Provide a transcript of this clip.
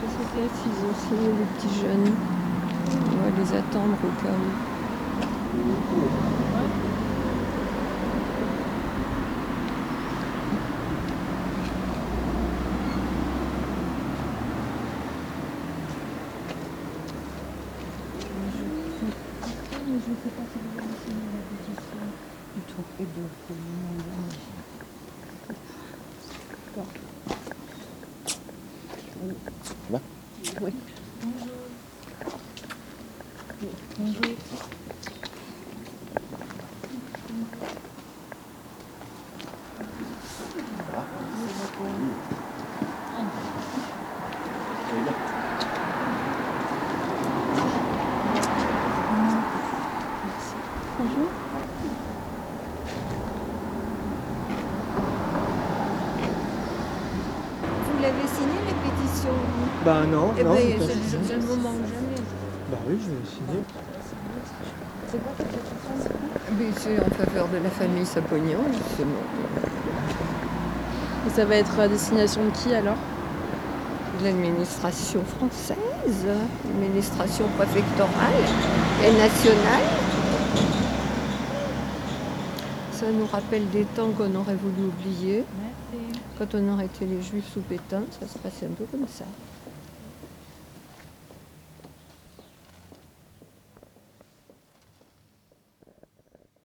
Je sais pas s'ils ont signé les petits jeunes. On va les attendre au cas où. Vous l'avez signé la pétition Oui. Bonjour. Vous Bah non, Eh non. ben, j'ai pas je, signé. je- je ne vous manque jamais. Bah oui, je vais signer. Mais c'est en faveur de la famille Sapognon, justement. Et ça va être à destination de qui alors? L'administration française, l'administration préfectorale et nationale. Ça nous rappelle des temps qu'on aurait voulu oublier. Quand on aurait été les juifs sous Pétain, ça se passait un peu comme ça.